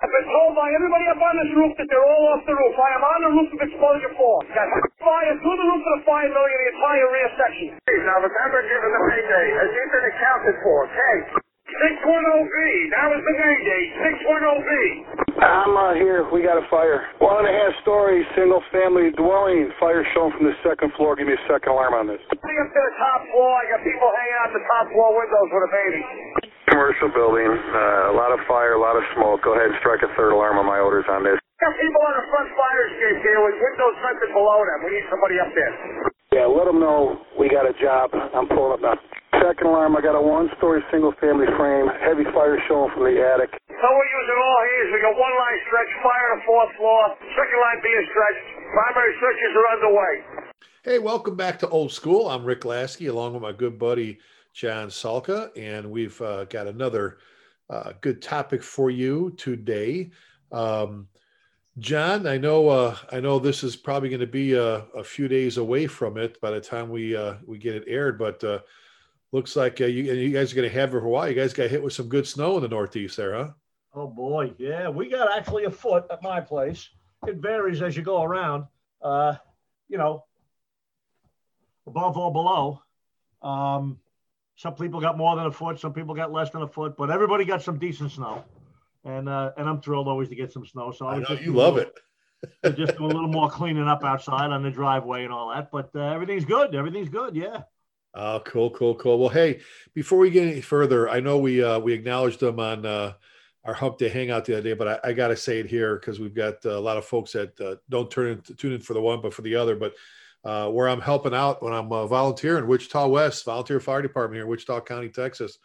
I've been told by everybody up on this roof that they're all off the roof. I am on the roof of exposure four. Got fire through the roof of the fire building in the entire rear section. Now remember, given the payday, has he been accounted for? Kate. 610B. That was the Mayday. 610B. I'm uh, here. We got a fire. One and a half story, single family dwelling. Fire shown from the second floor. Give me a second alarm on this. Coming up to the top floor. I got people hanging out the top floor windows with a baby. Commercial building. Uh, a lot of fire, a lot of smoke. Go ahead and strike a third alarm on my orders on this. Got people on the front fire escape here with windows vented below them. We need somebody up there. Yeah, let them know we got a job. I'm pulling up now. Second alarm, I got a one-story single-family frame. Heavy fire showing from the attic. So we're using all hands. We got one line stretch, fire on the fourth floor, second line being stretched. Primary searches are underway. Hey, welcome back to Old School. I'm Rick Lasky, along with my good buddy John Salka, and we've uh, got another uh, good topic for you today. Um, John, I know uh, I know this is probably going to be a, a, few days away from it by the time we uh, we get it aired, but uh, looks like uh, you you guys are going to have it for a while. You guys got hit with some good snow in the Northeast there, huh? Oh boy, yeah, we got actually a foot at my place. It varies as you go around. Uh, you know, above or below. Um, some people got more than a foot, some people got less than a foot, but everybody got some decent snow. And uh, and I'm thrilled always to get some snow. So I, I know just you love little- it. just doing a little more cleaning up outside on the driveway and all that. But uh, everything's good. Everything's good. Yeah. Oh, cool, cool, cool. Well, hey, before we get any further, I know we uh, we acknowledged them on uh, our Hump Day Hangout the other day, but I, I got to say it here because we've got uh, a lot of folks that uh, don't turn in, tune in for the one, but for the other. But uh, where I'm helping out when I'm uh, volunteering, Wichita West Volunteer Fire Department here in Wichita County, Texas,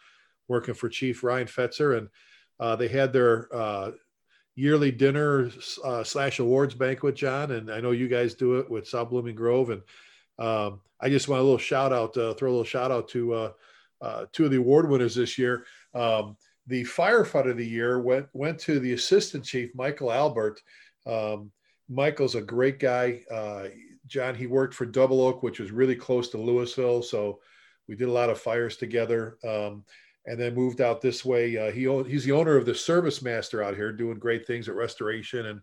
working for Chief Ryan Fetzer, and uh, they had their uh, yearly dinner uh, slash awards banquet, John, and I know you guys do it with South Blooming Grove, and um, I just want a little shout out, uh, throw a little shout out to two of the award winners this year. Um, the firefighter of the year went went to the assistant chief, Michael Albert. Um, Michael's a great guy. Uh, John, he worked for Double Oak, which was really close to Lewisville, so we did a lot of fires together. Um, and then moved out this way. Uh, he he's the owner of the Service Master out here, doing great things at restoration and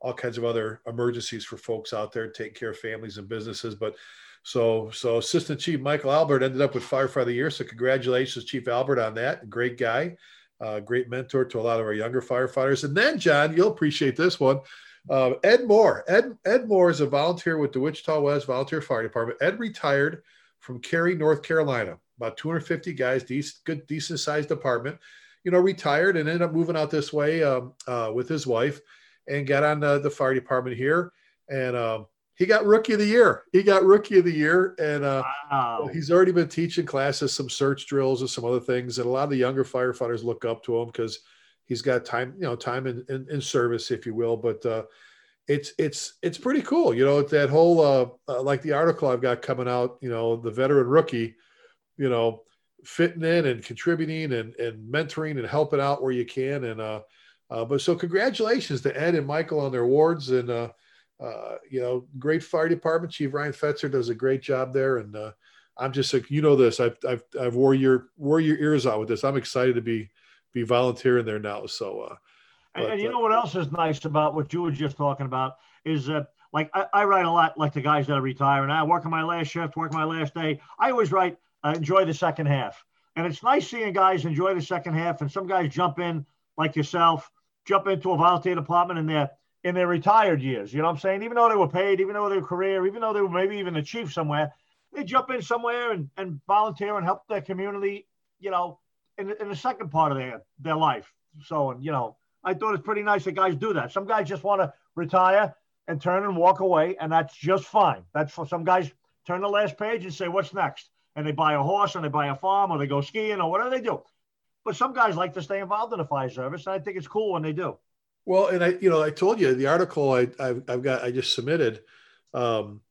all kinds of other emergencies for folks out there, taking care of families and businesses. But so so Assistant Chief Michael Albert ended up with Firefighter of the Year. So congratulations, Chief Albert, on that. Great guy, uh, great mentor to a lot of our younger firefighters. And then John, you'll appreciate this one. Uh, Ed Moore. Ed Ed Moore is a volunteer with the Wichita West Volunteer Fire Department. Ed retired from Cary, North Carolina. About 250 guys, decent, good, decent sized department. You know, retired and ended up moving out this way um, uh, with his wife, and got on uh, the fire department here. And um, he got Rookie of the Year. He got Rookie of the Year, and uh, Wow. He's already been teaching classes, some search drills and some other things, and a lot of the younger firefighters look up to him because he's got time, you know, time in, in, in service, if you will. But uh, it's it's it's pretty cool, you know. That whole uh, uh, like the article I've got coming out, you know, the veteran rookie, you know, fitting in and contributing and and mentoring and helping out where you can, and uh, uh, but so congratulations to Ed and Michael on their awards and. Uh, uh, you know, great fire department. Chief Ryan Fetzer does a great job there, and uh, I'm just like you know this. I've I've I've wore your wore your ears out with this. I'm excited to be be volunteering there now. So, uh, And, but, and you uh, know what else is nice about what you were just talking about is that, like, I, I write a lot like the guys that are retiring. I work on my last shift, work my last day. I always write, uh, enjoy the second half. And it's nice seeing guys enjoy the second half. And some guys jump in, like yourself, jump into a volunteer department in their in their retired years. You know what I'm saying? Even though they were paid, even though they were career, even though they were maybe even a chief somewhere, they jump in somewhere and, and volunteer and help their community, you know, in, in the second part of their, their life. So, and, you know, I thought it's pretty nice that guys do that. Some guys just want to retire and turn and walk away, and that's just fine. That's for some guys turn the last page and say, what's next? And they buy a horse and they buy a farm or they go skiing or whatever they do. But some guys like to stay involved in the fire service, and I think it's cool when they do. Well, and I, you know, I told you the article I, I've, I've got, I just submitted, um,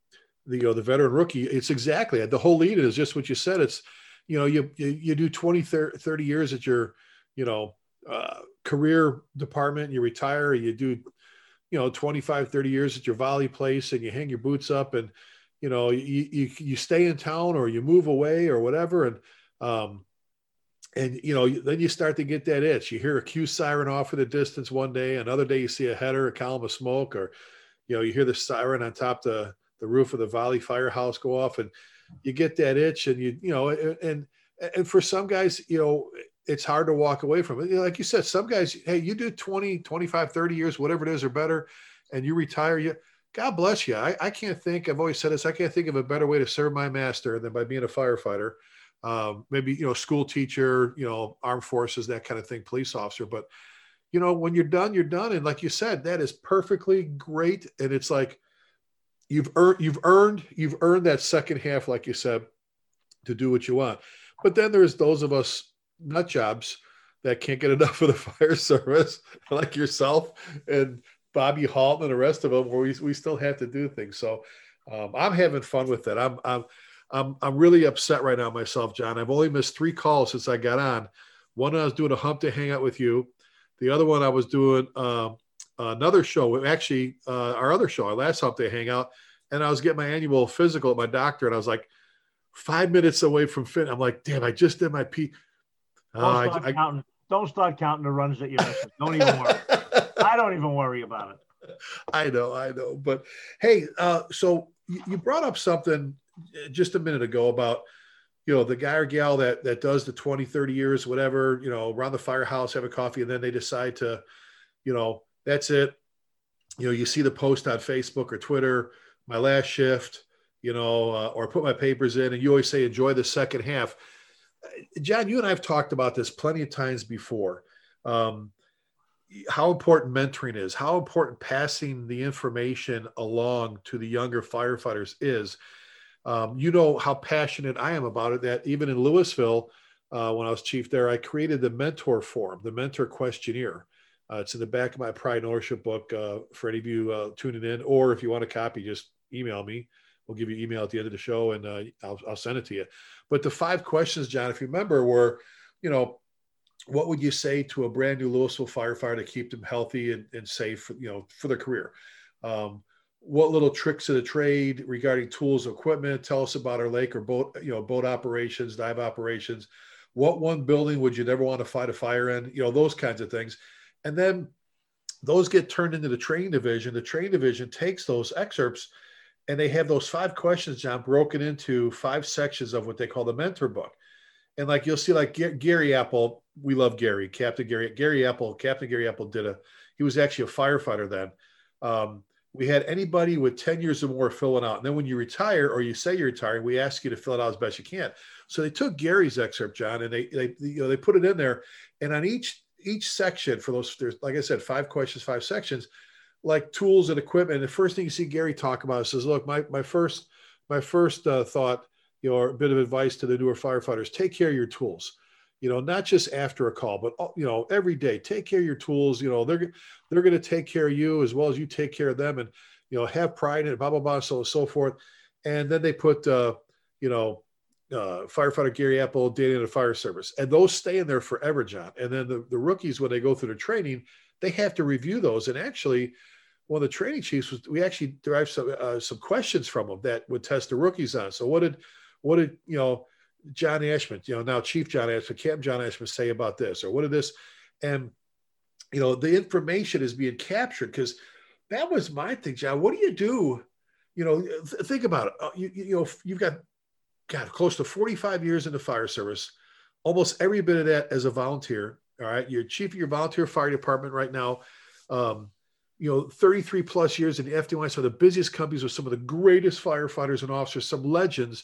the, you know, the veteran rookie. It's exactly the whole lead is just what you said. It's, you know, you, you, you do 20, 30 years at your, you know, uh, career department, you retire, you do, you know, 25, 30 years at your volley place and you hang your boots up and, you know, you, you, you stay in town or you move away or whatever. And, um, and you know then you start to get that itch you hear a Q siren off in the distance one day another day you see a header a column of smoke or you know you hear the siren on top the the roof of the valley firehouse go off and you get that itch and you you know and and for some guys you know it's hard to walk away from it. Like you said some guys hey you do 20 25 30 years whatever it is or better and you retire you god bless you. I, I can't think i've always said this i can't think of a better way to serve my master than by being a firefighter. Um, maybe you know school teacher you know armed forces that kind of thing police officer. But you know when you're done you're done. And like you said that is perfectly great. And it's like you've earned you've earned you've earned that second half like you said to do what you want but then there's those of us nut jobs that can't get enough of the fire service like yourself and Bobby Halton and the rest of them where we, we still have to do things so um, i'm having fun with it. i'm i'm I'm I'm really upset right now myself, John. I've only missed three calls since I got on. One I was doing a Hump Day Hangout with you. The other one I was doing uh, another show. Actually, uh, our other show, our last Hump Day Hangout, and I was getting my annual physical at my doctor, and I was like five minutes away from fit. I'm like, damn, I just did my P. Don't, uh, start I, counting, don't start counting the runs that you missed. Don't even worry. I don't even worry about it. I know, I know. But hey, uh, so you brought up something just a minute ago about you know the guy or gal that that does the 20 30 years whatever you know around the firehouse have a coffee and then they decide to you know that's it you know you see the post on facebook or twitter my last shift you know uh, or put my papers in and you always say enjoy the second half john you and i've talked about this plenty of times before um, how important mentoring is how important passing the information along to the younger firefighters is um, you know how passionate I am about it. That even in Lewisville, uh, when I was chief there, I created the mentor form, the mentor questionnaire. Uh, it's in the back of my Pride and Ownership book uh, for any of you uh, tuning in, or if you want a copy, just email me. We'll give you email at the end of the show, and uh, I'll, I'll send it to you. But the five questions, John, if you remember, were, you know, what would you say to a brand new Lewisville firefighter to keep them healthy and, and safe, for, you know, for their career? Um, what little tricks of the trade regarding tools, equipment. Tell us about our lake or boat, you know, boat operations, dive operations. What one building would you never want to fight a fire in? You know, those kinds of things. And then those get turned into the training division. The training division takes those excerpts and they have those five questions, John, broken into five sections of what they call the mentor book. And like you'll see, like Gary Apple, we love Gary, Captain Gary, Gary Apple, Captain Gary Apple did a, he was actually a firefighter then. Um, we had anybody with 10 years or more fill it out. And then when you retire or you say you're retiring, we ask you to fill it out as best you can. So they took Gary's excerpt, John, and they, they, you know, they put it in there. And on each, each section for those, there's, like I said, five questions, five sections, like tools and equipment. The first thing you see Gary talk about is says, look, my, my first, my first uh, thought, you know, a bit of advice to the newer firefighters, take care of your tools. You know not just after a call but you know every day take care of your tools. You know they're they're going to take care of you as well as you take care of them and you know have pride in it blah blah blah so so forth. And then they put uh you know uh, firefighter Gary Apple data in the fire service, and those stay in there forever, John. And then the, the rookies, when they go through the training, they have to review those. And actually, one of the training chiefs was we actually derived some uh, some questions from them that would test the rookies on. So what did what did you know John Ashman, you know, now Chief John Ashman, Captain John Ashman say about this, or what did this? And, you know, the information is being captured because that was my thing, John. What do you do? You know, th- think about it. Uh, you, you know, you've got, God, close to 45 years in the fire service, almost every bit of that as a volunteer. All right. You're chief of your volunteer fire department right now. Um, you know, 33 plus years in the FDNY, some of the busiest companies with some of the greatest firefighters and officers, some legends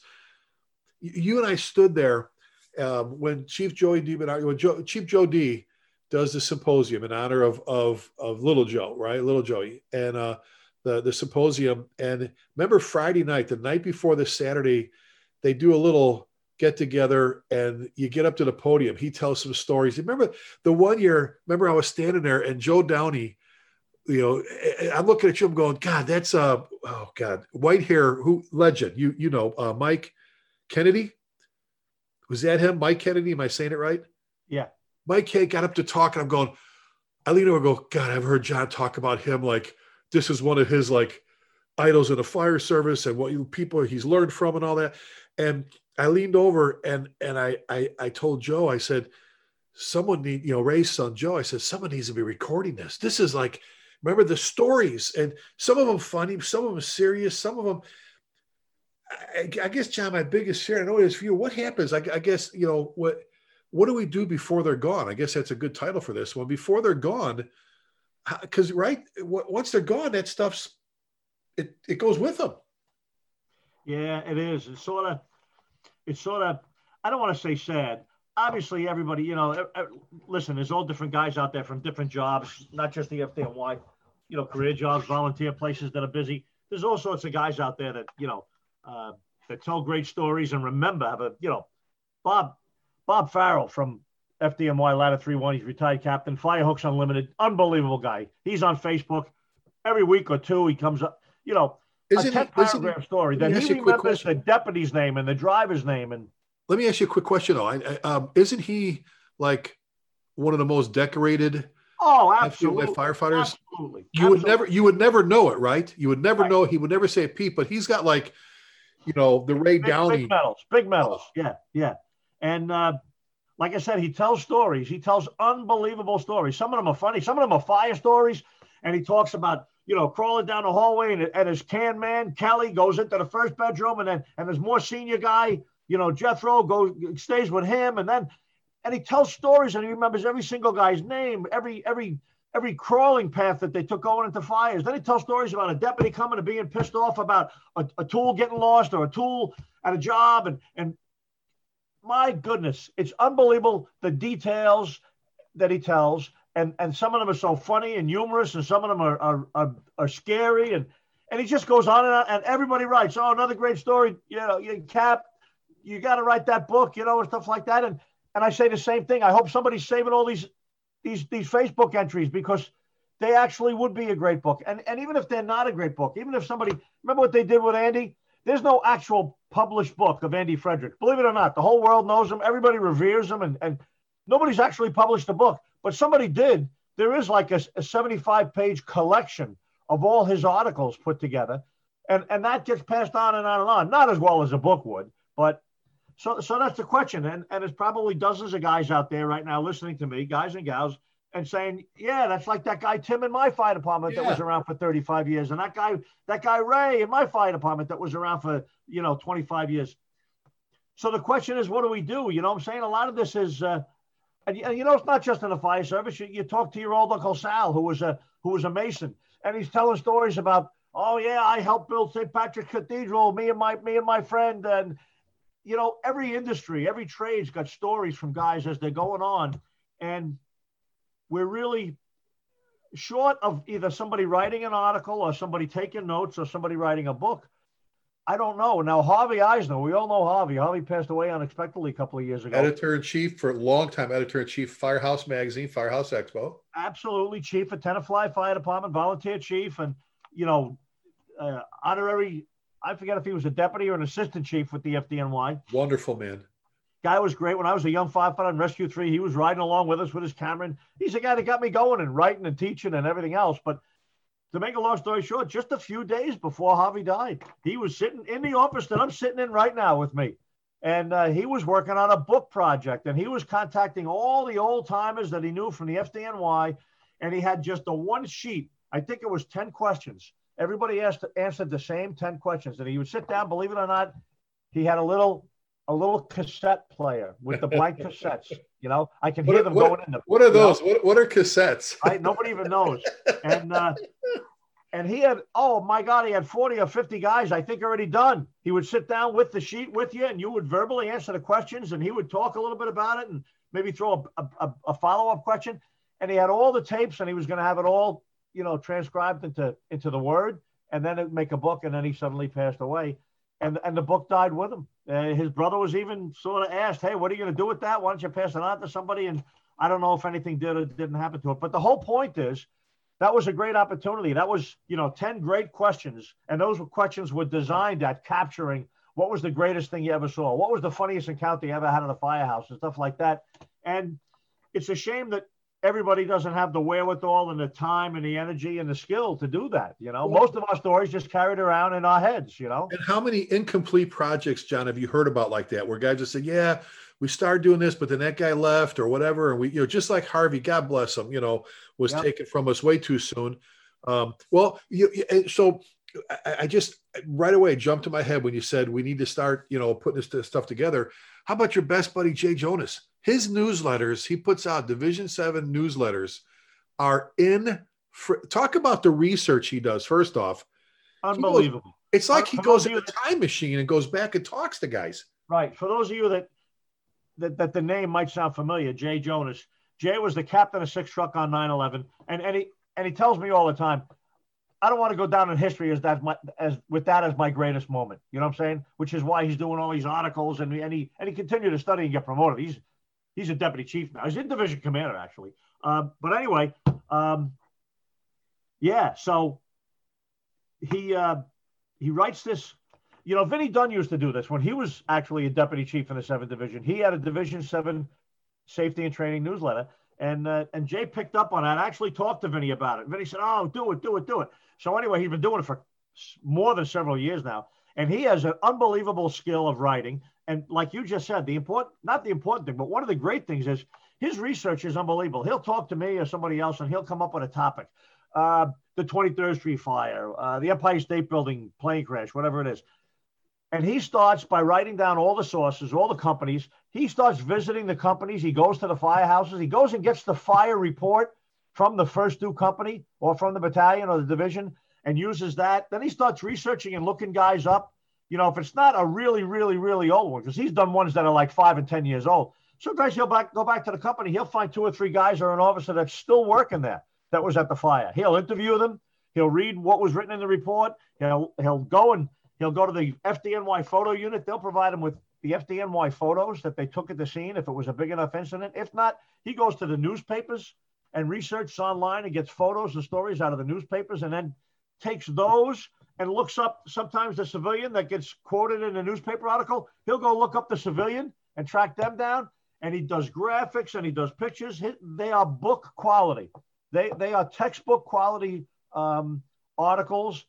you and I stood there um, when Chief Joey D. when Joe, Chief Joe D. does the symposium in honor of of of Little Joe, right? Little Joey, and uh, the the symposium. And remember Friday night, the night before the Saturday, they do a little get together, and you get up to the podium. He tells some stories. Remember the one year? Remember I was standing there, and Joe Downey. You know, I'm looking at you. I'm going, God, that's uh, oh God, white hair, who legend. You you know, uh, Mike Kennedy. Was that him? Mike Kennedy? Am I saying it right? Yeah. Mike K got up to talk, and I'm going, I lean over and go, God, I've heard John talk about him like this is one of his like idols in the fire service and what you people he's learned from and all that. And I leaned over and and I I, I told Joe, I said, someone need, you know, Ray's son Joe. I said, someone needs to be recording this. This is like, remember the stories, and some of them funny, some of them serious, some of them. I, I guess, John, my biggest fear, I know it is for you. What happens? I, I guess you know what. What do we do before they're gone? I guess that's a good title for this one. Before they're gone, because right, once they're gone, that stuff's it it goes with them. Yeah, it is. It's sort of, it's sort of. I don't want to say sad. Obviously, everybody, you know, listen. There's all different guys out there from different jobs, not just the FDNY, you know, career jobs, volunteer places that are busy. There's all sorts of guys out there that you know uh, that tell great stories and remember. Have a, you know, Bob Bob Farrell from FDNY Ladder 3 1. He's retired captain, Firehooks Unlimited. Unbelievable guy. He's on Facebook every week or two. He comes up, you know, isn't a 10 paragraph it, story. Then he remembers the deputy's name and the driver's name. And let me ask you a quick question though. I, I, um, isn't he like one of the most decorated? Oh, absolutely. Firefighters. Absolutely. You absolutely. would never, you would never know it, right? You would never right. know. He would never say a peep, but he's got like, you know, the Ray big, Downey big medals, big medals. Oh. Yeah, yeah. And uh, like I said, he tells stories. He tells unbelievable stories. Some of them are funny. Some of them are fire stories. And he talks about you know, crawling down the hallway and, and his can man, Kelly, goes into the first bedroom and then and his more senior guy, you know, Jethro goes stays with him and then and he tells stories and he remembers every single guy's name, every every every crawling path that they took going into fires. Then he tells stories about a deputy coming and being pissed off about a, a tool getting lost or a tool at a job and and my goodness, it's unbelievable the details that he tells and and some of them are so funny and humorous, and some of them are are, are, are scary, and and he just goes on and on, and everybody writes, oh, another great story, you know, you Cap, you got to write that book, you know, and stuff like that, and and I say the same thing. I hope somebody's saving all these these these Facebook entries because they actually would be a great book, and and even if they're not a great book, even if somebody remember what they did with Andy. There's no actual published book of Andy Fredericks. Believe it or not, the whole world knows him. Everybody reveres him, and, and nobody's actually published a book but somebody did. There is like a, a 75 page collection of all his articles put together. And, and that gets passed on and on and on. Not as well as a book would, but so, so that's the question. And, and there's probably dozens of guys out there right now listening to me, guys and gals, and saying, yeah, that's like that guy Tim in my fire department yeah. that was around for 35 years, and that guy, that guy Ray in my fire department that was around for you know 25 years. So the question is, what do we do? You know, I'm saying a lot of this is uh, and, and you know, it's not just in the fire service. You, you talk to your old Uncle Sal, who was a who was a Mason, and he's telling stories about, oh yeah, I helped build St. Patrick's Cathedral. Me and my me and my friend, and you know, every industry, every trade's got stories from guys as they're going on, and we're really short of either somebody writing an article or somebody taking notes or somebody writing a book. I don't know. Now, Harvey Eisner, we all know Harvey. Harvey passed away unexpectedly a couple of years ago. Editor in chief for a long time, editor in chief, Firehouse Magazine, Firehouse Expo. Absolutely, chief of Tenafly Fire Department, volunteer chief, and, you know, uh, honorary, I forget if he was a deputy or an assistant chief with the FDNY. Wonderful man. Guy was great. When I was a young firefighter in Rescue 3, he was riding along with us with his camera. And he's the guy that got me going and writing and teaching and everything else. But to make a long story short, just a few days before Harvey died, he was sitting in the office that I'm sitting in right now with me. And uh, he was working on a book project and he was contacting all the old timers that he knew from the FDNY. And he had just a one sheet. I think it was 10 questions. Everybody asked, answered the same 10 questions. And he would sit down, believe it or not, he had a little a little cassette player with the blank cassettes. You know, I can hear them what, going in the. What are those? What, what are cassettes? I, nobody even knows. And uh, and he had oh my god, he had forty or fifty guys I think already done. He would sit down with the sheet with you, and you would verbally answer the questions, and he would talk a little bit about it, and maybe throw a, a, a follow up question. And he had all the tapes, and he was going to have it all you know transcribed into into the word, and then make a book. And then he suddenly passed away and and the book died with him. Uh, his brother was even sort of asked, "Hey, what are you going to do with that? Why don't you pass it on to somebody?" And I don't know if anything did or didn't happen to it. But the whole point is, that was a great opportunity. That was you know ten great questions, and those questions were designed at capturing what was the greatest thing you ever saw, what was the funniest encounter you ever had at a firehouse, and stuff like that. And it's a shame that everybody doesn't have the wherewithal and the time and the energy and the skill to do that. You know, Well- most of our stories just carried around in our heads. You know, And how many incomplete projects, John, have you heard about like that, where guys just said, "Yeah, we started doing this, but then that guy left or whatever," and we, you know, just like Harvey, God bless him, you know, was Yep. taken from us way too soon. Um, well, you, you- so I, I just right away jumped to my head when you said we need to start, you know, putting this, this stuff together. How about your best buddy Jay Jonas? His newsletters, he puts out Division Seven newsletters, are in. fr- Talk about the research he does. First off, unbelievable. it's like he for goes in a time machine and goes back and talks to guys. Right. For those of you that, that that the name might sound familiar, Jay Jonas. Jay was the captain of six truck on 9/11, and and he and he tells me all the time, I don't want to go down in history as that my as with that as my greatest moment. You know what I'm saying? Which is why he's doing all these articles and and he and he continued to study and get promoted. He's he's a deputy chief now. He's in division commander actually. Um, but anyway, um, yeah. So he uh, he writes this you know, Vinny Dunn used to do this when he was actually a deputy chief in the seventh division. He had a Division Seven safety and training newsletter, and uh, and Jay picked up on that. I actually talked to Vinny about it. Vinny said, "Oh, do it, do it, do it." So anyway, he's been doing it for more than several years now, and he has an unbelievable skill of writing. And like you just said, the important not the important thing, but one of the great things is his research is unbelievable. He'll talk to me or somebody else, and he'll come up with a topic. Uh, the 23rd Street fire, uh, the Empire State Building plane crash, whatever it is. And he starts by writing down all the sources, all the companies. He starts visiting the companies. He goes to the firehouses. He goes and gets the fire report from the first due company or from the battalion or the division and uses that. Then he starts researching and looking guys up. You know, if it's not a really, really, really old one, because he's done ones that are like five and 10 years old. Sometimes he'll back, go back to the company. He'll find two or three guys or an officer that's still working there that was at the fire. He'll interview them. He'll read what was written in the report. He'll he'll go and He'll go to the FDNY photo unit. They'll provide him with the FDNY photos that they took at the scene if it was a big enough incident. If not, he goes to the newspapers and researches online and gets photos and stories out of the newspapers and then takes those and looks up sometimes the civilian that gets quoted in a newspaper article. He'll go look up the civilian and track them down. And he does graphics and he does pictures. They are book quality. They, they are textbook quality um, articles,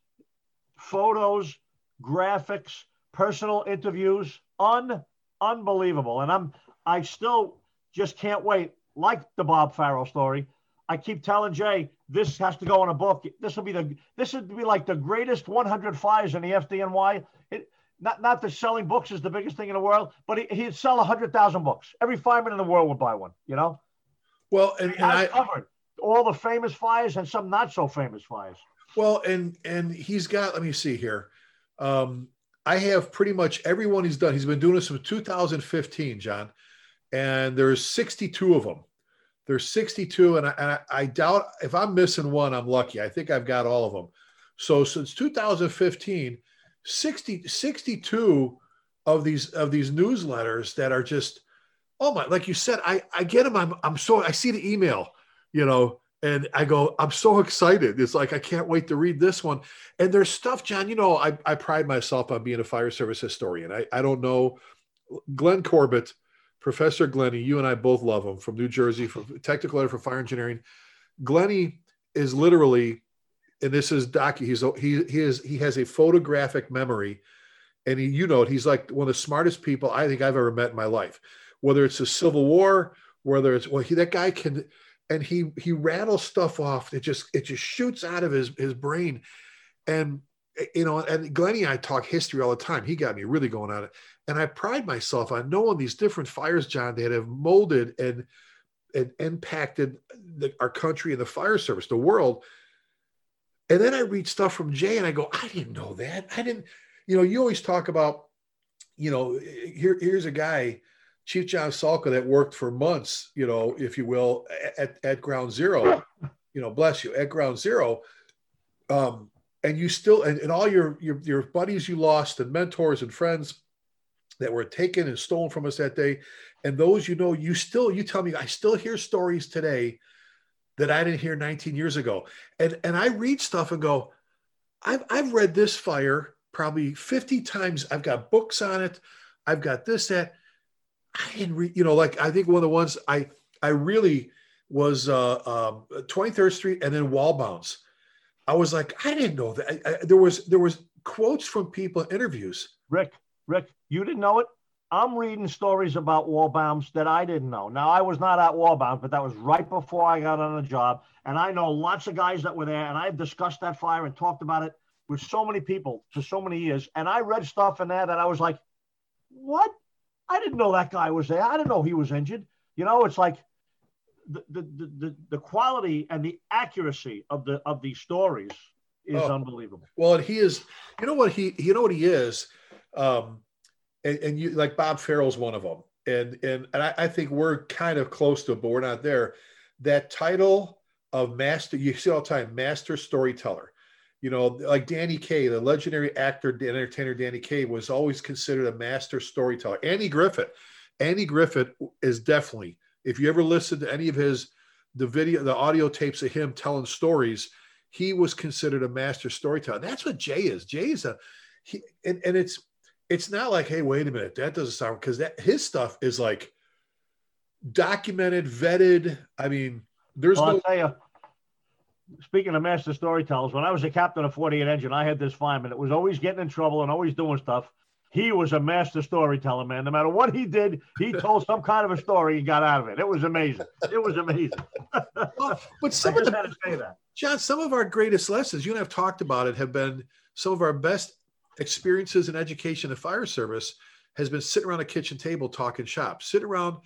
photos, graphics, personal interviews, un unbelievable. And I'm I still just can't wait. Like the Bob Farrell story, I keep telling Jay this has to go in a book. This will be the this would be like the greatest 100 fires in the FDNY. It, not not that selling books is the biggest thing in the world, but he, he'd sell 100,000 books. Every fireman in the world would buy one. You know, Well, and, and I covered all the famous fires and some not so famous fires. well, and and he's got. Let me see here. Um, I have pretty much everyone he's done. He's been doing this since 2015, John, and there's 62 of them. There's 62, and I, and I doubt if I'm missing one, I'm lucky. I think I've got all of them. So since 2015, 60, 62 of these of these newsletters that are just, oh my, like you said, I I get them. I'm I'm so I see the email, you know, and I go, I'm so excited. It's like I can't wait to read this one. And there's stuff, John. You know, I I pride myself on being a fire service historian. I I don't know, Glenn Corbett, Professor Glenny. You and I both love him from New Jersey, from technical editor for fire engineering. Glenny is literally, and this is docu. He's he he is he has a photographic memory, and he you know it, he's like one of the smartest people I think I've ever met in my life. Whether it's the Civil War, whether it's well, he that guy can, and he he rattles stuff off. It just it just shoots out of his his brain, and you know, and Glenny and I talk history all the time. He got me really going on it, and I pride myself on knowing these different fires, John, that have molded and and impacted the, our country and the fire service, the world. And then I read stuff from Jay, and I go, I didn't know that. I didn't, you know. You always talk about, you know, here here's a guy, Chief John Salka, that worked for months, you know, if you will, at at Ground Zero. You know, bless you, at Ground Zero. Um, and you still and, and all your, your your buddies you lost and mentors and friends that were taken and stolen from us that day. And those you know you still you tell me i still hear stories today that i didn't hear 19 years ago. And and i read stuff and go i've i've read this fire probably 50 times. I've got books on it. I've got this that i didn't read you know like i think one of the ones i i really was uh, um, 23rd Street and then Waldbaum's. I was like, I didn't know that. I, I, there was there was quotes from people in interviews. Rick, Rick, you didn't know it. I'm reading stories about Waldbaum's that I didn't know. Now I was not at Waldbaum's, but that was right before I got on the job, and I know lots of guys that were there, and I've discussed that fire and talked about it with so many people for so many years, and I read stuff in there that I was like, what? I didn't know that guy was there. I didn't know he was injured. You know, it's like the the the, the quality and the accuracy of the of these stories is oh. unbelievable. Well, and he is, you know what he, you know what he is, um, and, and you like Bob Farrell's one of them, and and and I, I think we're kind of close to, it, but we're not there. That title of master, you see all the time, master storyteller. You know, like Danny Kaye, the legendary actor, entertainer Danny Kaye was always considered a master storyteller. Andy Griffith, Andy Griffith is definitely if you ever listen to any of his the video, the audio tapes of him telling stories, he was considered a master storyteller. That's what Jay is. Jay is a he, and, and it's it's not like, hey, wait a minute, that doesn't sound because that his stuff is like documented, vetted. I mean, there's well, no. I'll tell you, speaking of master storytellers, when I was a captain of 48 engine, I had this fireman that was always getting in trouble and always doing stuff he was a master storyteller, man. No matter what he did, he told some kind of a story and got out of it. It was amazing. It was amazing. well, but some of the, John, some of our greatest lessons, you and I have talked about it, have been some of our best experiences in education and fire service has been sitting around a kitchen table talking shop, sitting around,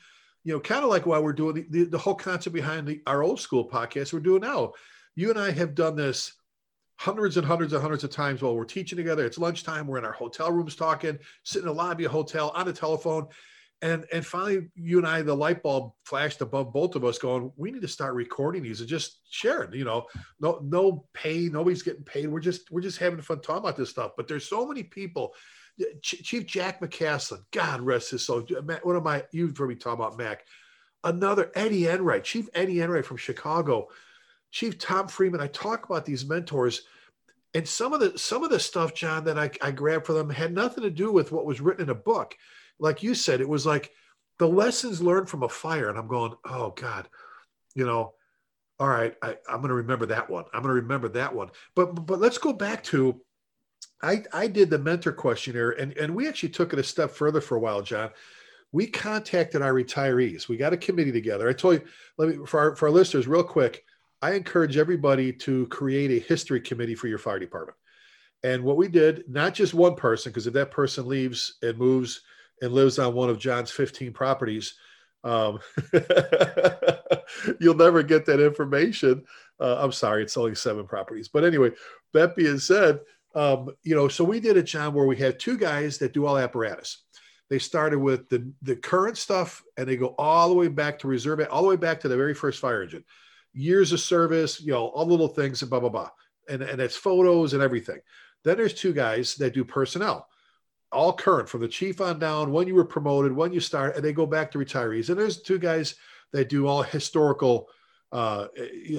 you know, kind of like why we're doing the, the, the whole concept behind the, our old school podcast we're doing now. You and I have done this hundreds and hundreds and hundreds of times while we're teaching together. It's lunchtime. We're in our hotel rooms talking, sitting in the lobby of a hotel on the telephone. And, and finally, you and I, the light bulb flashed above both of us going, we need to start recording these and just sharing, you know, no, no pay, nobody's getting paid. We're just, we're just having fun talking about this stuff. But there's so many people, Chief Jack McCaslin, God rest his soul. One of my, you've heard me talk about Mac, another Eddie Enright, Chief Eddie Enright from Chicago, Chief Tom Freeman, I talk about these mentors, and some of the some of the stuff, John, that I, I grabbed for them had nothing to do with what was written in a book. Like you said, it was like the lessons learned from a fire, and I'm going, oh God, you know, all right, I, I'm going to remember that one. I'm going to remember that one. But but let's go back to I, I did the mentor questionnaire and, and we actually took it a step further for a while, John. We contacted our retirees. We got a committee together. I told you, let me for our, for our listeners, real quick. I encourage everybody to create a history committee for your fire department. And what we did, not just one person, because if that person leaves and moves and lives on one of John's 15 properties, um, you'll never get that information. Uh, I'm sorry, it's only seven properties. But anyway, that being said, um, you know, so we did it, John, where we had two guys that do all apparatus. They started with the, the current stuff and they go all the way back to reserve, all the way back to the very first fire engine years of service, you know, all the little things and blah, blah, blah. And, and it's photos and everything. Then there's two guys that do personnel, all current from the chief on down, when you were promoted, when you start, and they go back to retirees. And there's two guys that do all historical, uh,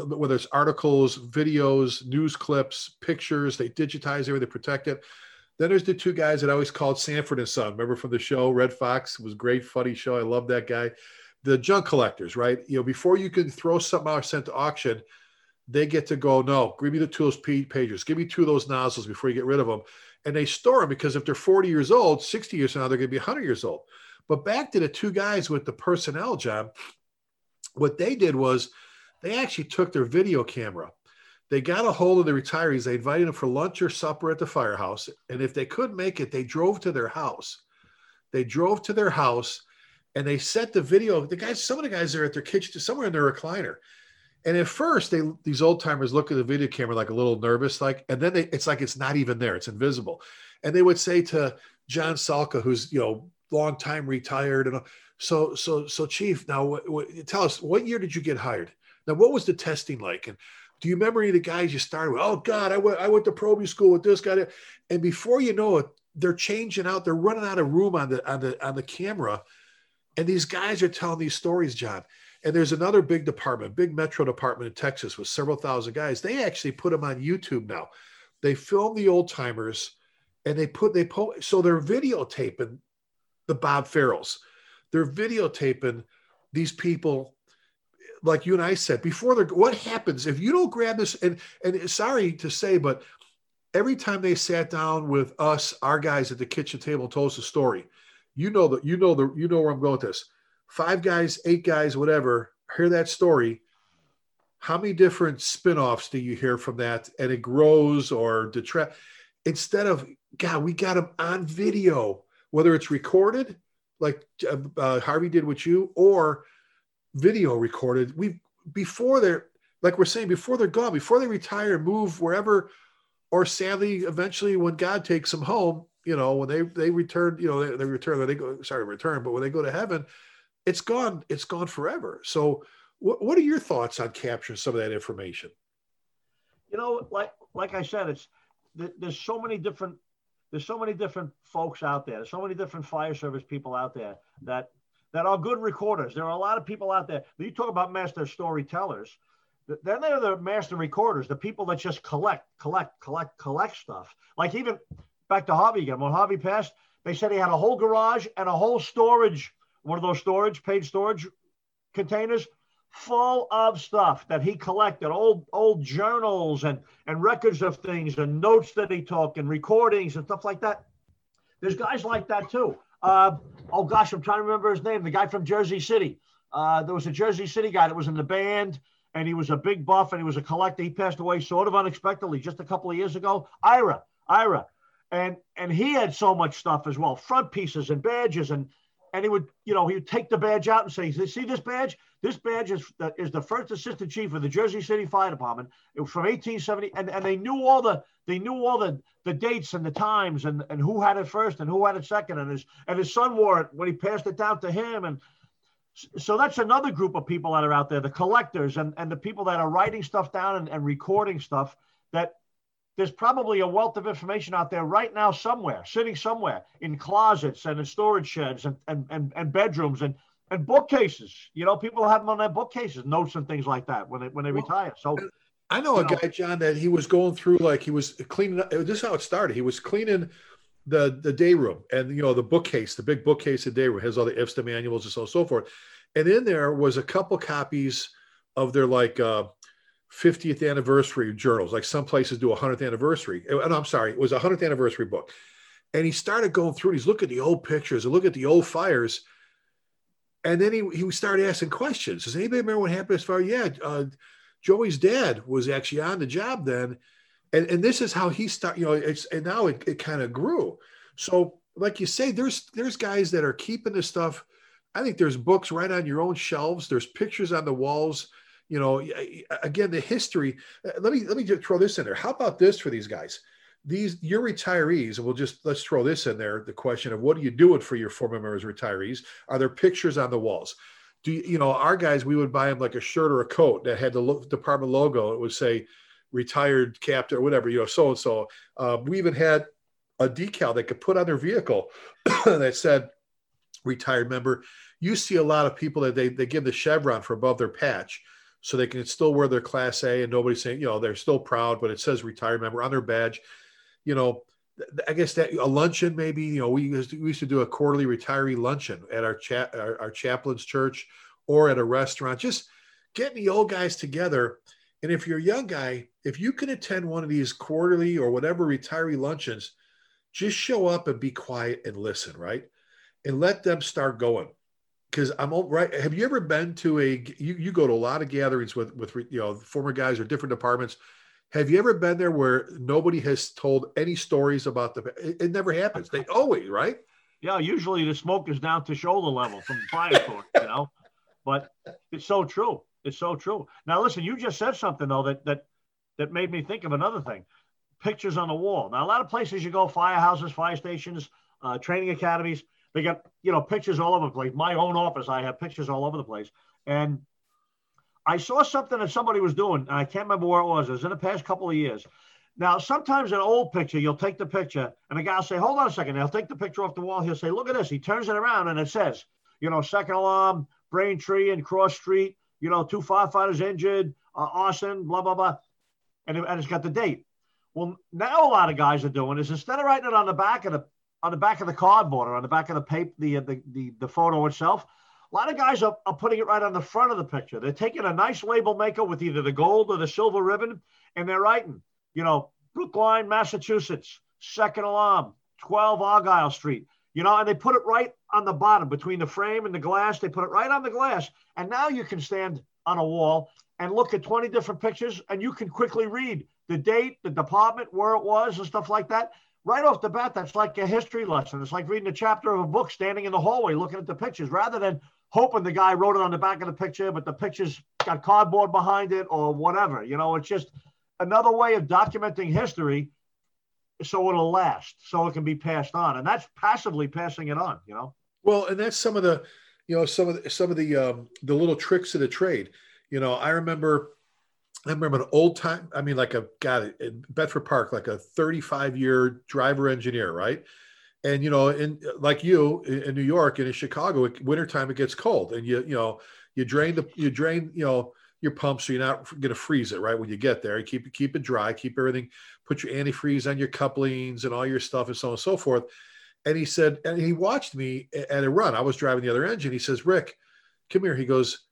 whether it's articles, videos, news clips, pictures, they digitize everything, they protect it. Then there's the two guys that I always called Sanford and Son. Remember from the show, Redd Foxx was great, funny show. I love that guy the junk collectors, right? You know, before you can throw something out sent to auction, they get to go, no, give me the two those pagers, give me two of those nozzles before you get rid of them. And they store them because if they're 40 years old, 60 years from now, they're going to be 100 years old. But back to the two guys with the personnel job, what they did was they actually took their video camera. They got a hold of the retirees. They invited them for lunch or supper at the firehouse. And if they couldn't make it, they drove to their house. They drove to their house and they set the video. The guys, some of the guys are at their kitchen, somewhere in their recliner. And at first, they these old timers look at the video camera like a little nervous, like, and then they, it's like it's not even there; it's invisible. And they would say to John Salka, who's you know long time retired, and so so so Chief, now tell us what year did you get hired? Now, what was the testing like? And do you remember any of the guys you started with? Oh God, I went I went to Proby school with this guy, and before you know it, they're changing out, they're running out of room on the on the on the camera and these guys are telling these stories, John. And there's another big department, big metro department in Texas with several thousand guys. They actually put them on YouTube now. They film the old timers and they put, they put, so they're videotaping the Bob Farrells. They're videotaping these people like you and I said before, they're what happens if you don't grab this? And and sorry to say, but every time they sat down with us, our guys at the kitchen table, told us a story. You know that you know the you know where I'm going with this. Five guys, eight guys, whatever. Hear that story. How many different spin-offs do you hear from that? And it grows or detract. Instead of God, we got them on video, whether it's recorded, like uh, uh Harvey did with you, or video recorded. We before they're like we're saying before they're gone, before they retire, move wherever, or sadly, eventually when God takes them home, you know, when they they return, you know, they, they return, they go sorry, return, but when they go to heaven, it's gone, it's gone forever. So, what what are your thoughts on capturing some of that information? You know, like like I said, it's there's so many different there's so many different folks out there. There's so many different fire service people out there that that are good recorders. There are a lot of people out there. You talk about master storytellers. Then they're the master recorders, the people that just collect, collect, collect, collect stuff. Like even back to Harvey again. When Harvey passed, they said he had a whole garage and a whole storage, one of those storage, paid storage containers full of stuff that he collected, old old journals and and records of things and notes that he took and recordings and stuff like that. There's guys like that too. Uh, oh gosh, I'm trying to remember his name. The guy from Jersey City. Uh, there was a Jersey City guy that was in the band, and he was a big buff, and he was a collector. He passed away sort of unexpectedly just a couple of years ago. Ira, Ira, and and he had so much stuff as well, front pieces and badges, and and he would, you know, he would take the badge out and say, "See this badge? This badge is the, is the first assistant chief of the Jersey City Fire Department it was from 1870." And, and they knew all the they knew all the the dates and the times and and who had it first and who had it second. And his and his son wore it when he passed it down to him. And so that's another group of people that are out there, the collectors and and the people that are writing stuff down and, and recording stuff that there's probably a wealth of information out there right now somewhere, sitting somewhere in closets and in storage sheds and, and, and, and bedrooms and, and bookcases. You know, people have them on their bookcases, notes and things like that when they when they well, retire. So I know a know, guy, John, that he was going through like he was cleaning up. This is how it started. He was cleaning the the day room and you know the bookcase, the big bookcase of day room has all the IFSTA manuals and so on and so forth. And in there was a couple copies of their like uh 50th anniversary journals. Like some places do a 100th anniversary. And I'm sorry, it was a 100th anniversary book. And he started going through these, look at the old pictures and look at the old fires. And then he, he started asking questions. Does anybody remember what happened as far? Yeah, uh, Joey's dad was actually on the job then. And, and this is how he started, you know, it's, and now it, it kind of grew. So like you say, there's, there's guys that are keeping this stuff. I think there's books right on your own shelves. There's pictures on the walls you know again the history uh, let me let me just throw this in there. How about this for these guys? These your retirees we'll just let's throw this in there the question of what are you doing for your former members retirees? Are there pictures on the walls? Do you, you know our guys we would buy them like a shirt or a coat that had the lo- department logo. It would say retired captain or whatever you know so and so we even had a decal they could put on their vehicle that said retired member. You see a lot of people that they, they give the chevron for above their patch so they can still wear their class A and nobody's saying, you know, they're still proud, but it says retired member on their badge. You know, I guess that a luncheon maybe, you know, we used, to, we used to do a quarterly retiree luncheon at our our, our chaplain's church or at a restaurant, just getting the old guys together. And if you're a young guy, if you can attend one of these quarterly or whatever retiree luncheons, just show up and be quiet and listen, right? And let them start going because I'm all right. Have you ever been to a you, you go to a lot of gatherings with with you know former guys or different departments? Have you ever been there where nobody has told any stories about the? It, it never happens. They always right. Yeah, usually the smoke is down to shoulder level from the fire torch, you know. But it's so true. It's so true. Now listen, you just said something though that that that made me think of another thing. Pictures on the wall. Now a lot of places you go, firehouses, fire stations, uh, training academies they got, you know, pictures all over the place. My own office, I have pictures all over the place. And I saw something that somebody was doing, and I can't remember where it was. It was in the past couple of years. Now, sometimes an old picture, you'll take the picture, and the guy will say, Hold on a second. He'll take the picture off the wall. He'll say, Look at this. He turns it around, and it says, You know, second alarm, Braintree and Cross Street, you know, two firefighters injured, uh, arson, blah, blah, blah. And, it, and it's got the date. Well, now a lot of guys are doing is instead of writing it on the back of the on the back of the cardboard or on the back of the paper, the, uh, the, the, the photo itself, A lot of guys are, are putting it right on the front of the picture. They're taking a nice label maker with either the gold or the silver ribbon, and they're writing, you know, Brookline, Massachusetts, second alarm, 12 Argyle Street, you know, and they put it right on the bottom between the frame and the glass. They put it right on the glass. And now you can stand on a wall and look at 20 different pictures and you can quickly read the date, the department, where it was, and stuff like that. Right off the bat, that's like a history lesson. It's like reading a chapter of a book standing in the hallway looking at the pictures rather than hoping the guy wrote it on the back of the picture, but the picture's got cardboard behind it or whatever. You know, it's just another way of documenting history so it'll last, so it can be passed on. And that's passively passing it on, you know? Well, and that's some of the, you know, some of the, some of the, um, the little tricks of the trade. You know, I remember, I remember an old time, I mean, like a guy in Bedford Park, like a 35 year driver engineer, right? And, you know, in like you in, in New York and in Chicago, wintertime, it gets cold and you, you know, you drain the, you drain, you know, your pump so you're not going to freeze it right when you get there. You keep keep it dry, keep everything, put your antifreeze on your couplings and all your stuff and so on and so forth. And he said, and he watched me at a run. I was driving the other engine. He says, Rick, come here. He goes,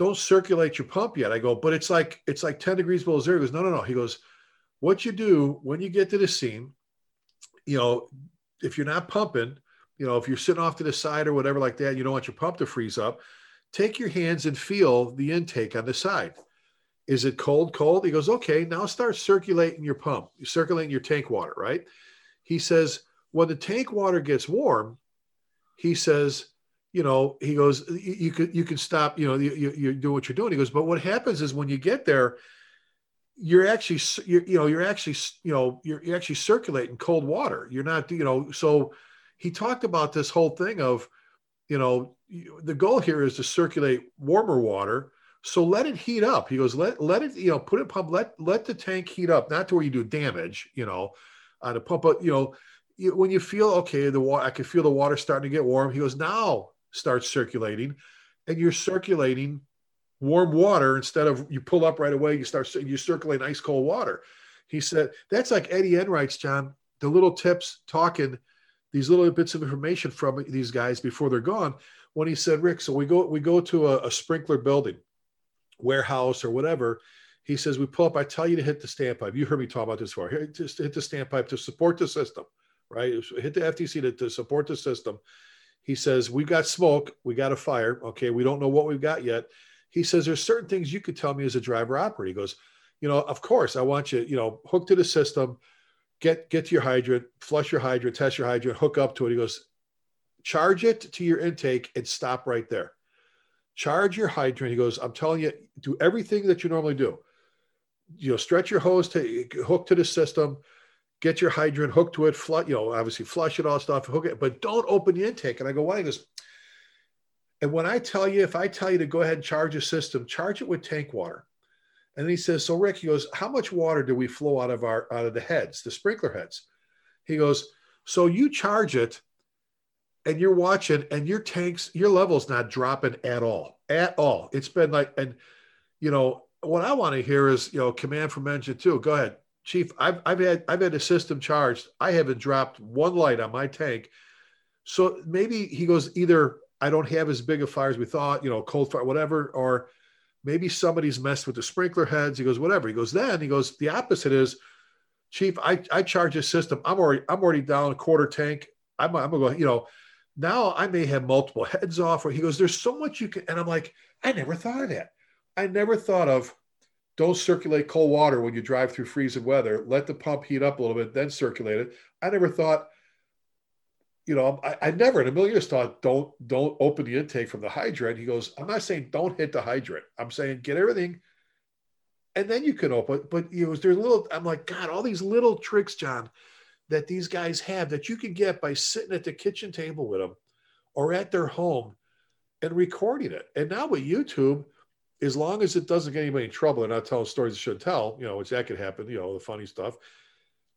don't circulate your pump yet. I go, but it's like it's like 10 degrees below zero. He goes, no, no, no. He goes, what you do when you get to the scene, you know, if you're not pumping, you know, if you're sitting off to the side or whatever like that, you don't want your pump to freeze up take your hands and feel the intake on the side. Is it cold, cold? He goes, okay, now start circulating your pump, You're circulating your tank water, right? He says, when the tank water gets warm, he says, you know, he goes, you could, you can stop, you know, you, you, do what you're doing. He goes, but what happens is when you get there, you're actually, you're, you know, you're actually, you know, you're, you're actually circulating cold water. You're not, you know, so he talked about this whole thing of, you know, the goal here is to circulate warmer water. So let it heat up. He goes, let let it, you know, put it pump, let let the tank heat up, not to where you do damage, you know, on a pump, but you know, when you feel okay, the water, I can feel the water starting to get warm. He goes, now start circulating, and you're circulating warm water instead of you pull up right away. You start you circulate ice cold water. He said that's like Eddie Enrights, John. The little tips talking these little bits of information from these guys before they're gone. When he said, Rick, so we go we go to a, a sprinkler building, warehouse or whatever. He says, we pull up, I tell you to hit the standpipe. You heard me talk about this before. Here, just hit the standpipe to support the system, right? Hit the FDC to, to support the system. He says, We've got smoke, we got a fire. Okay, we don't know what we've got yet. He says, there's certain things you could tell me as a driver operator. He goes, you know, of course, I want you, you know, hooked to the system get get to your hydrant, flush your hydrant, test your hydrant, hook up to it. He goes, charge it to your intake and stop right there. Charge your hydrant. He goes, I'm telling you, do everything that you normally do. You know, stretch your hose to hook to the system, get your hydrant hooked to it, flush, you know, obviously flush it all stuff, hook it, but don't open the intake. And I go, why? He goes, and when I tell you, if I tell you to go ahead and charge a system, charge it with tank water. And he says, "So Rick, he goes, how much water do we flow out of our out of the heads, the sprinkler heads?" He goes, "So you charge it, and you're watching, and your tanks, your level's not dropping at all, at all. It's been like, and you know what I want to hear is, you know, command from engine two. Go ahead, Chief. I've I've had I've had a system charged. I haven't dropped one light on my tank. So maybe he goes either I don't have as big a fire as we thought, you know, cold fire, whatever, or maybe somebody's messed with the sprinkler heads. He goes, whatever. He goes, then he goes, the opposite is, Chief, I, I charge a system. I'm already I'm already down a quarter tank. I'm, I'm gonna go, you know, now I may have multiple heads off. Or he goes, there's so much you can, and I'm like, I never thought of that. I never thought of don't circulate cold water when you drive through freezing weather. Let the pump heat up a little bit, then circulate it. I never thought you know, I, I, never in a million years thought don't don't open the intake from the hydrant. He goes, I'm not saying don't hit the hydrant. I'm saying get everything, and then you can open. But you know, there's a little. I'm like, God, all these little tricks, John, that these guys have that you can get by sitting at the kitchen table with them, or at their home, and recording it. And now with YouTube, as long as it doesn't get anybody in trouble, and not telling stories they should tell, you know, which that could happen. You know, the funny stuff.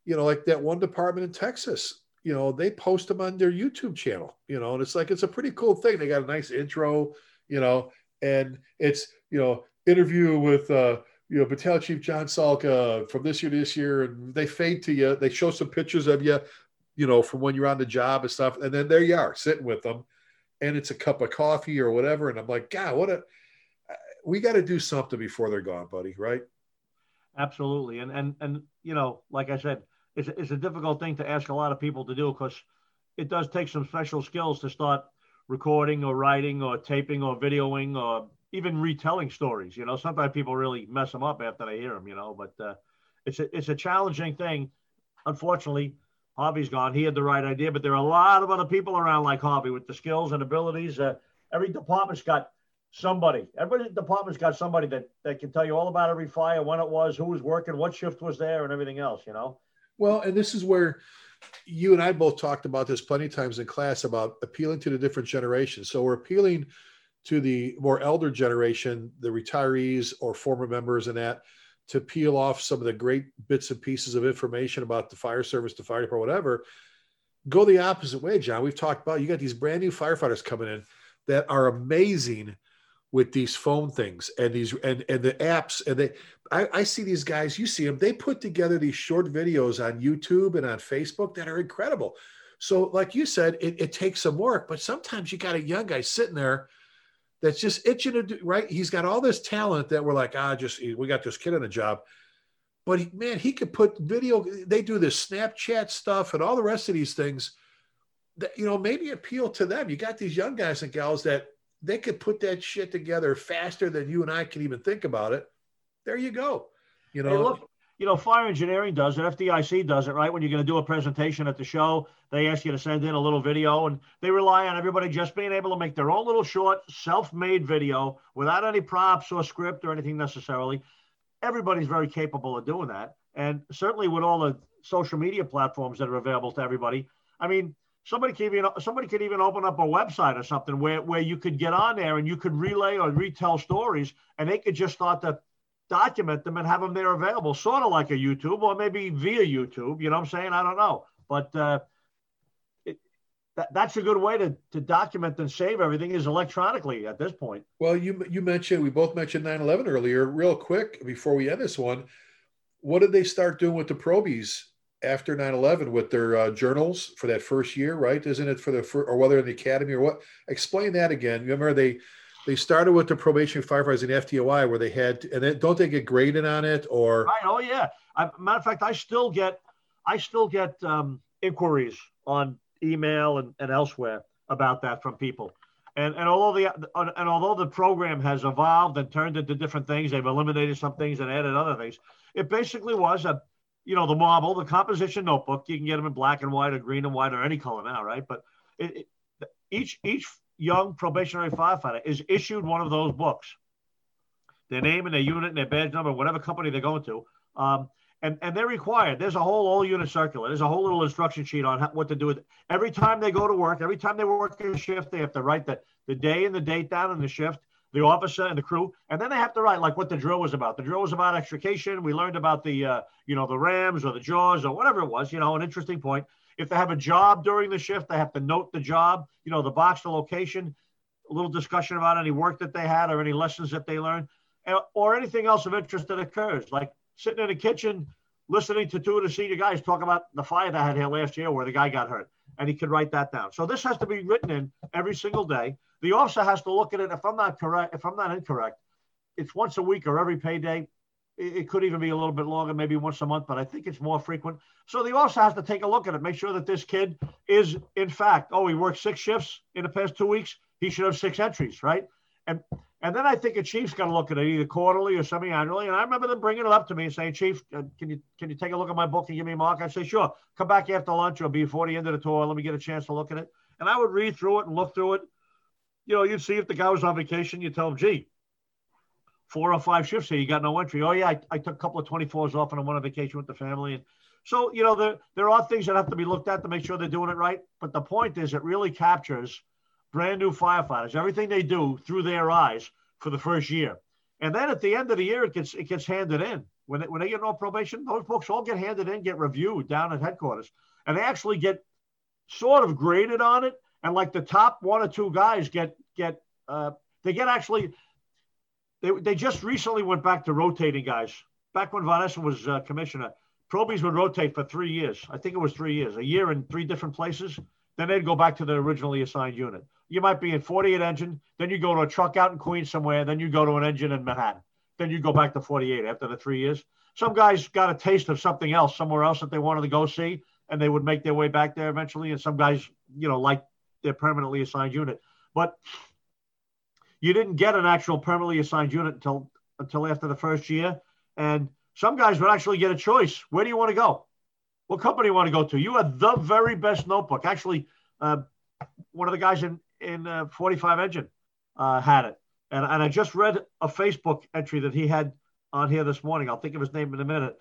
You know, like that one department in Texas you know, they post them on their YouTube channel, you know, and it's like, it's a pretty cool thing. They got a nice intro, you know, and it's, you know, interview with, uh, you know, Battalion Chief John Salka from this year to this year. And they fade to you. They show some pictures of you, you know, from when you're on the job and stuff. And then there you are sitting with them. and it's a cup of coffee or whatever. And I'm like, God, what a, we got to do something before they're gone, buddy. Right. Absolutely. And, and, and, you know, like I said, it's, it's a difficult thing to ask a lot of people to do because it does take some special skills to start recording or writing or taping or videoing or even retelling stories. You know, sometimes people really mess them up after they hear them, you know, but uh, it's, a, it's a challenging thing. Unfortunately, Harvey's gone. He had the right idea, but there are a lot of other people around like Harvey with the skills and abilities. Uh, every department's got somebody. Every department's got somebody that, that can tell you all about every fire, when it was, who was working, what shift was there, and everything else, you know? Well, and this is where you and I both talked about this plenty of times in class about appealing to the different generations. So we're appealing to the more elder generation, the retirees or former members and that to peel off some of the great bits and pieces of information about the fire service, the fire department, whatever. Go the opposite way, John. We've talked about you got these brand new firefighters coming in that are amazing with these phone things and these and and the apps and they I, I, see these guys you see them they put together these short videos on youtube and on facebook that are incredible. So like you said it, it takes some work but sometimes you got a young guy sitting there that's just itching to do right? He's got all this talent that we're like ah just we got this kid on the job. But he, man he could put video they do this snapchat stuff and all the rest of these things that you know maybe appeal to them. You got these young guys and gals that they could put that shit together faster than you and I can even think about it. There you go. You know, hey, look, you know, fire engineering does it. FDIC does it, right? When you're going to do a presentation at the show, they ask you to send in a little video, and they rely on everybody just being able to make their own little short, self-made video without any props or script or anything necessarily. Everybody's very capable of doing that, and certainly with all the social media platforms that are available to everybody. I mean, somebody could even somebody could even open up a website or something where where you could get on there and you could relay or retell stories and they could just start to document them and have them there available sort of like a youtube or maybe via youtube you know what i'm saying? I don't know. But uh, it, that, that's a good way to, to document and save everything is electronically at this point. Well you you mentioned we both mentioned 9-11 earlier. Real quick before we end this one what did they start doing with the probies after 9-11 with their uh, journals for that first year right? Isn't it for the or whether in the academy or what? Explain that again. Remember they they started with the probation firefighters in FDNY where they had and then don't they get graded on it or? Right oh yeah. I, matter of fact I still get I still get um, inquiries on email and, and elsewhere about that from people. And and although the and although the program has evolved and turned into different things they've eliminated some things and added other things it basically was a you know, the marble, the composition notebook. You can get them in black and white or green and white or any color now, right? But it, it, each each young probationary firefighter is issued one of those books, their name and their unit and their badge number, whatever company they're going to. Um, and, and they're required. There's a whole all unit circular. There's a whole little instruction sheet on how, what to do with it. Every time they go to work, every time they work a shift, they have to write the, the day and the date down in the shift the officer and the crew, and then they have to write like what the drill was about. The drill was about extrication. We learned about the uh, you know the rams or the jaws or whatever it was. You know, an interesting point. If they have a job during the shift, they have to note the job. You know, the box, the location, a little discussion about any work that they had or any lessons that they learned, or anything else of interest that occurs, like sitting in the kitchen listening to two of the senior guys talk about the fire that had here last year where the guy got hurt, and he could write that down. So this has to be written in every single day. The officer has to look at it. If I'm not correct, if I'm not incorrect, it's once a week or every payday. It, could even be a little bit longer, maybe once a month, but I think it's more frequent. So the officer has to take a look at it, make sure that this kid is, in fact, oh, he worked six shifts in the past two weeks. He should have six entries, right? And and then I think a chief's got to look at it either quarterly or semi-annually. And I remember them bringing it up to me and saying, "Chief, uh, can you can you take a look at my book and give me a mark?" I say, "Sure. Come back after lunch or before the end of the tour. Let me get a chance to look at it." And I would read through it and look through it you know, you'd see if the guy was on vacation, you tell him, gee, four or five shifts here, you got no entry. Oh, yeah, I, I took a couple of 24s off and I went on vacation with the family. And so, you know, there, there are things that have to be looked at to make sure they're doing it right. But the point is, it really captures brand new firefighters, everything they do through their eyes for the first year. And then at the end of the year, it gets it gets handed in. When they, when they get on probation, those books all get handed in, get reviewed down at headquarters. And they actually get sort of graded on it and like the top one or two guys get get uh, they get actually they, they just recently went back to rotating guys. Back when Von Essen was uh, commissioner, probies would rotate for three years. I think it was three years, a year in three different places. Then they'd go back to their originally assigned unit. you might be in 48 engine, then you go to a truck out in Queens somewhere, then you go to an engine in Manhattan, then you go back to 48 after the three years. Some guys got a taste of something else somewhere else that they wanted to go see, and they would make their way back there eventually. And some guys, you know, like their permanently assigned unit, but you didn't get an actual permanently assigned unit until until after the first year. And some guys would actually get a choice. Where do you want to go? What company you want to go to? You had the very best notebook. Actually, uh, one of the guys in in uh, 45 engine uh, had it, and and I just read a Facebook entry that he had on here this morning. I'll think of his name in a minute.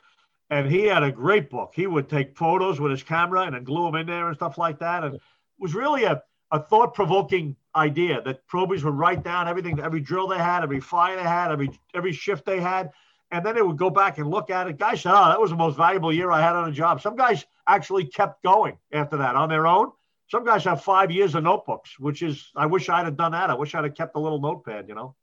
And he had a great book. He would take photos with his camera and then glue them in there and stuff like that. And it was really a, a thought provoking idea that probies would write down everything, every drill they had, every fire they had, every every shift they had, and then they would go back and look at it. Guys said, "Oh, that was the most valuable year I had on a job." Some guys actually kept going after that on their own. Some guys have five years of notebooks, which is I wish I'd have done that. I wish I'd have kept a little notepad, you know.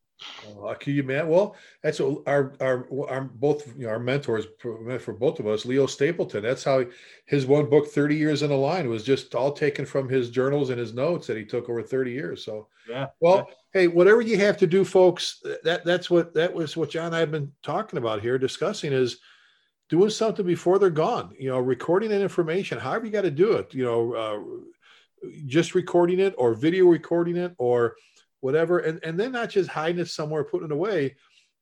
Oh, lucky you, man. Well, that's what our our our both you know, our mentors for both of us. Leo Stapleton. That's how his one book, Thirty Years in a Line, was just all taken from his journals and his notes that he took over thirty years. So, yeah. Well, yeah. hey, whatever you have to do, folks. That that's what that was what John and I have been talking about here, discussing is doing something before they're gone. You know, recording that information. However, you got to do it. You know, uh, just recording it or video recording it or whatever, and and then not just hiding it somewhere, putting it away,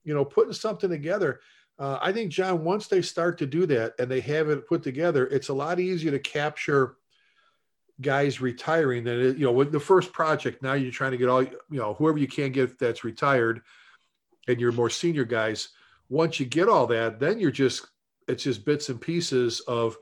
you know, putting something together. Uh, I think John, once they start to do that and they have it put together, it's a lot easier to capture guys retiring than it, you know with the first project. Now you're trying to get all you know whoever you can get that's retired, and your more senior guys. Once you get all that, then you're just it's just bits and pieces of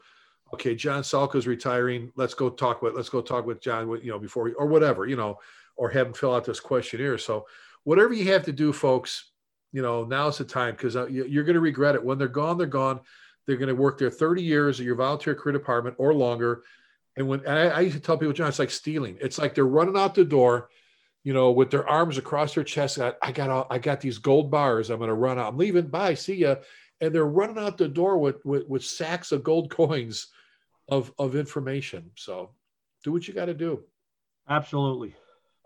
okay, John Salka's retiring. Let's go talk with let's go talk with John. You know before or whatever you know or have them fill out this questionnaire. So whatever you have to do, folks, you know, now's the time because uh, you're going to regret it. When they're gone, they're gone. They're going to work there 30 years at your volunteer career department or longer. And when and I, I, used to tell people, John, it's like stealing. It's like they're running out the door, you know, with their arms across their chest. I, I got all, I got these gold bars. I'm going to run out. I'm leaving. Bye. See ya. And they're running out the door with, with, with sacks of gold coins of, of information. So do what you got to do. Absolutely.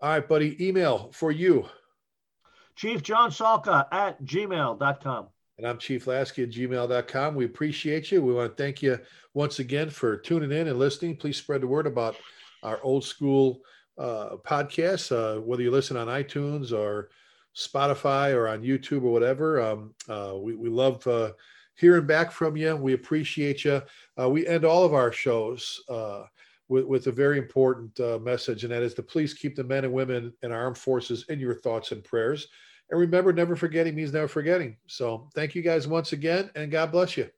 All right, buddy. Email for you. Chief John Salka at gmail.com. And I'm Chief Lasky at gmail.com. We appreciate you. We want to thank you once again for tuning in and listening. Please spread the word about our old school uh, podcasts, uh, whether you listen on iTunes or Spotify or on YouTube or whatever. Um, uh, we, we love uh, hearing back from you. We appreciate you. Uh, we end all of our shows uh, with, with a very important uh, message, and that is to please keep the men and women in our armed forces in your thoughts and prayers. And remember, never forgetting means never forgetting. So thank you guys once again, and God bless you.